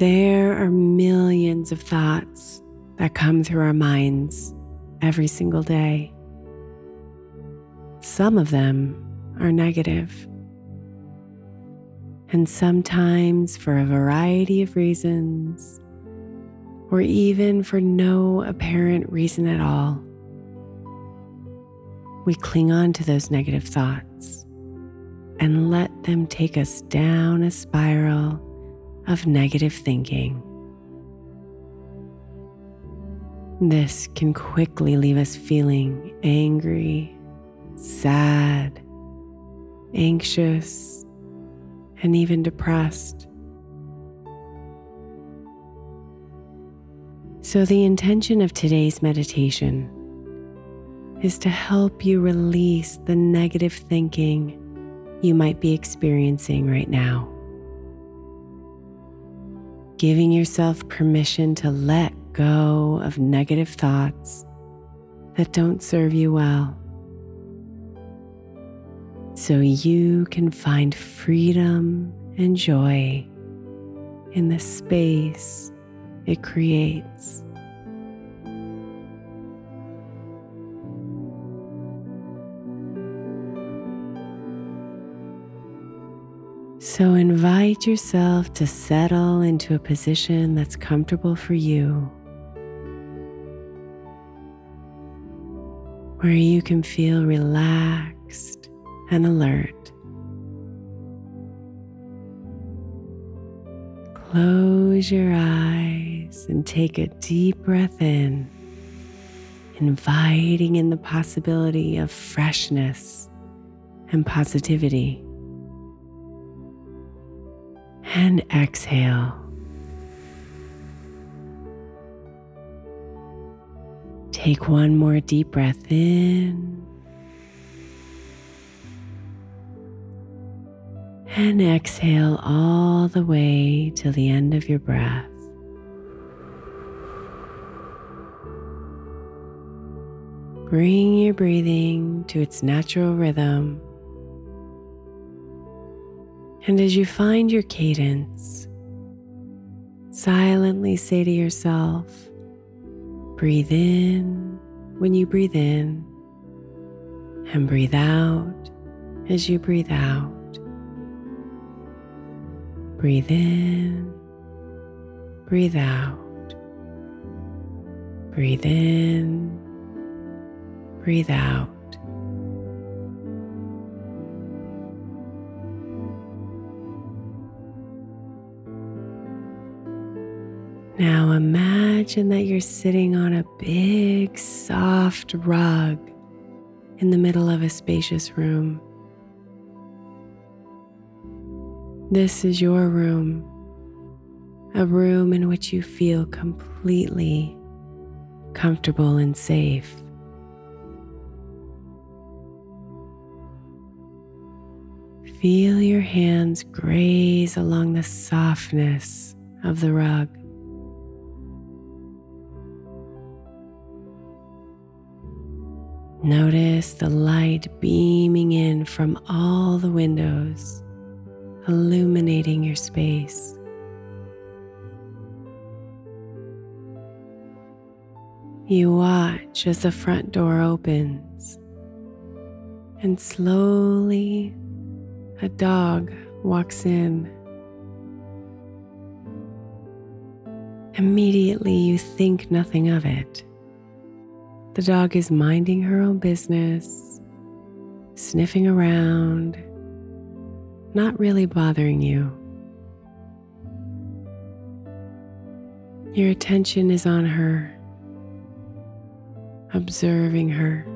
There are millions of thoughts that come through our minds every single day. Some of them are negative, and sometimes for a variety of reasons, or even for no apparent reason at all. We cling on to those negative thoughts and let them take us down a spiral of negative thinking. This can quickly leave us feeling angry, sad, anxious, and even depressed. So, the intention of today's meditation is to help you release the negative thinking you might be experiencing right now giving yourself permission to let go of negative thoughts that don't serve you well so you can find freedom and joy in the space it creates. So invite yourself to settle into a position that's comfortable for you, where you can feel relaxed and alert. Close your eyes and take a deep breath in inviting in the possibility of freshness and positivity. And exhale. Take one more deep breath in. And exhale all the way to the end of your breath. Bring your breathing to its natural rhythm. And as you find your cadence, silently say to yourself, breathe in when you breathe in, and breathe out as you breathe out. Breathe in, breathe out, breathe in breathe out. Now imagine that you're sitting on a big, soft rug in the middle of a spacious room. This is your room, a room in which you feel completely comfortable and safe. Feel your hands graze along the softness of the rug. Notice the light beaming in from all the windows, illuminating your space. You watch as the front door opens and slowly a dog walks in. Immediately, you think nothing of it. The dog is minding her own business, sniffing around, not really bothering you. Your attention is on her, observing her.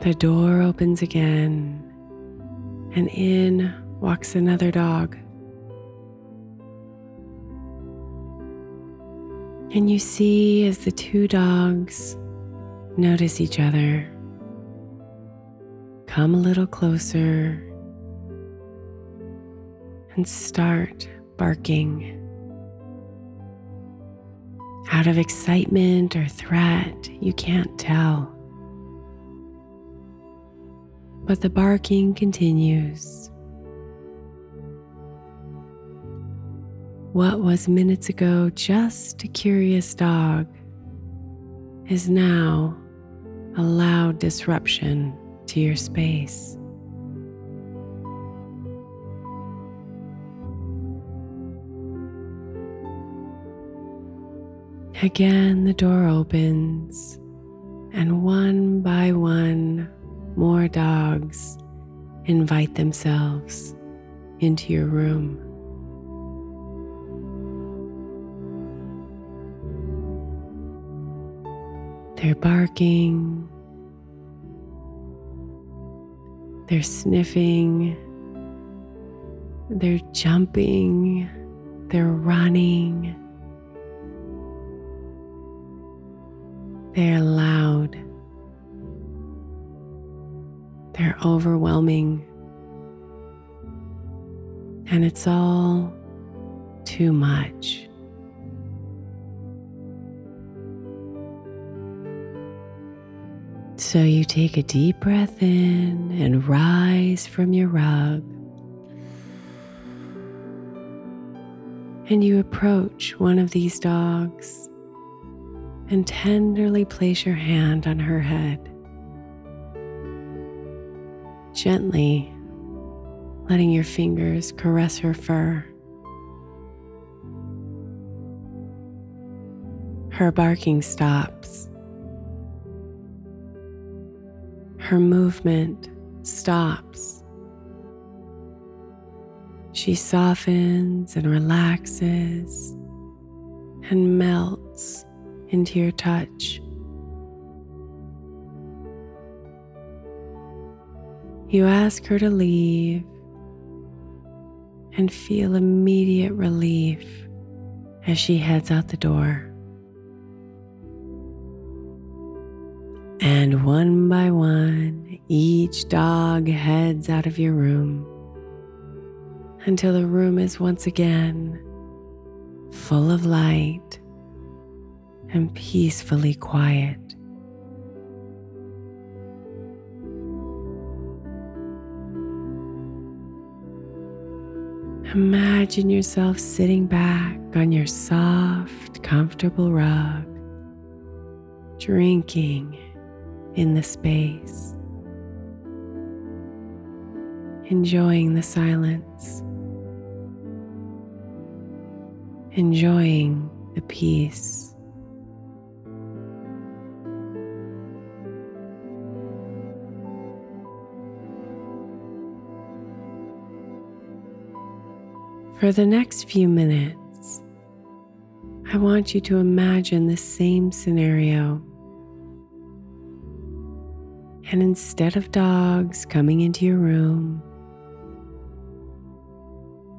The door opens again, and in walks another dog. And you see as the two dogs notice each other, come a little closer, and start barking. Out of excitement or threat, you can't tell. But the barking continues. What was minutes ago just a curious dog is now a loud disruption to your space. Again, the door opens, and one by one, more dogs invite themselves into your room. They're barking, they're sniffing, they're jumping, they're running, they're loud. They're overwhelming. And it's all too much. So you take a deep breath in and rise from your rug. And you approach one of these dogs and tenderly place your hand on her head gently letting your fingers caress her fur. Her barking stops. Her movement stops. She softens and relaxes and melts into your touch. You ask her to leave and feel immediate relief as she heads out the door. And one by one, each dog heads out of your room until the room is once again full of light and peacefully quiet. Imagine yourself sitting back on your soft, comfortable rug, drinking in the space, enjoying the silence, enjoying the peace. For the next few minutes, I want you to imagine the same scenario. And instead of dogs coming into your room,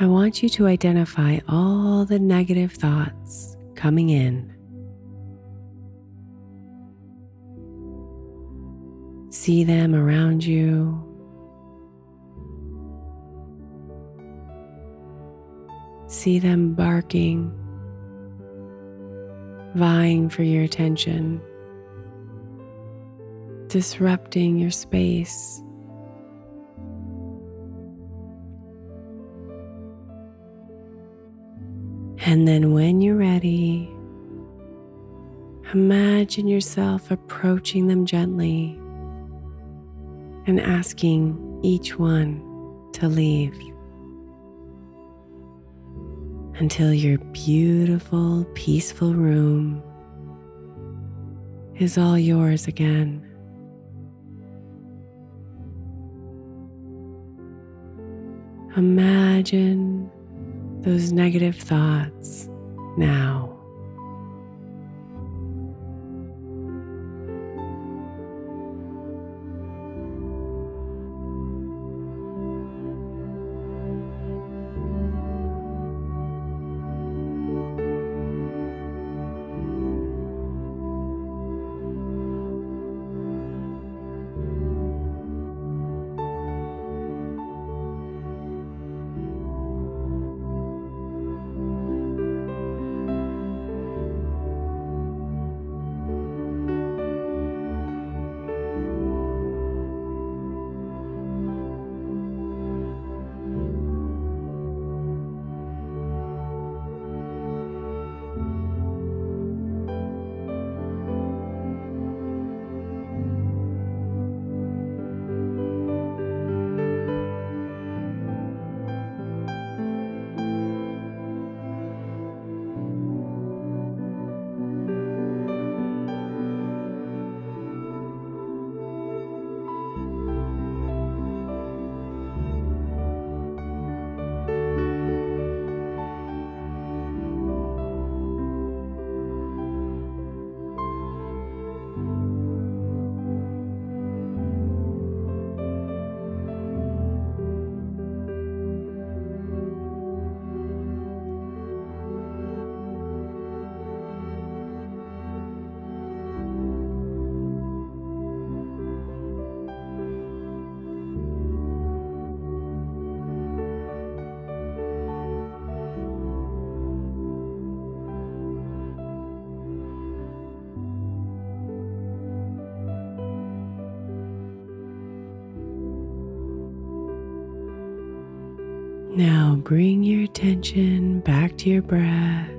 I want you to identify all the negative thoughts coming in. See them around you see them barking, vying for your attention, disrupting your space. And then, when you're ready, imagine yourself approaching them gently and asking each one to leave until your beautiful, peaceful room is all yours again. Imagine those negative thoughts now. Now bring your attention back to your breath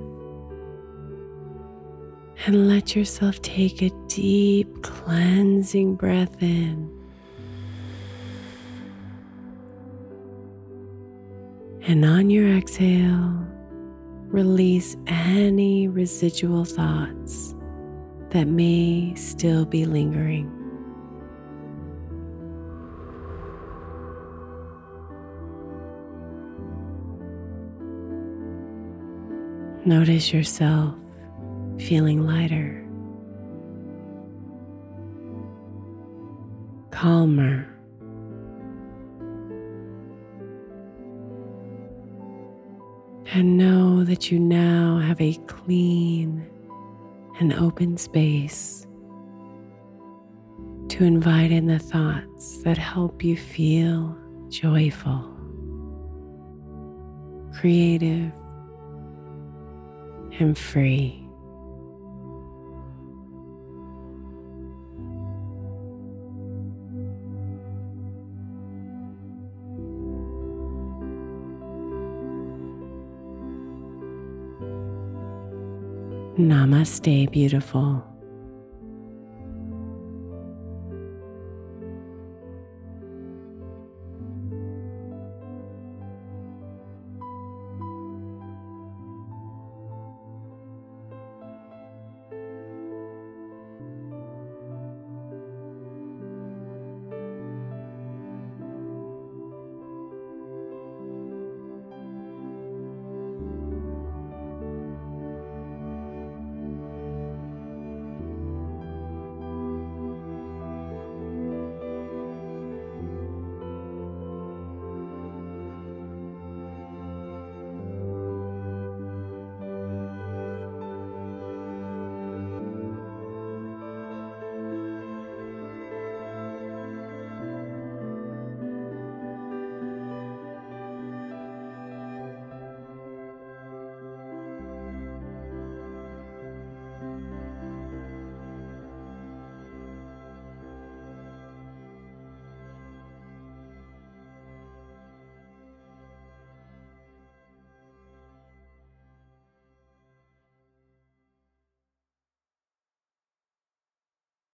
and let yourself take a deep cleansing breath in. And on your exhale, release any residual thoughts that may still be lingering. Notice yourself feeling lighter, calmer. And know that you now have a clean and open space to invite in the thoughts that help you feel joyful, creative, and free. Namaste, beautiful.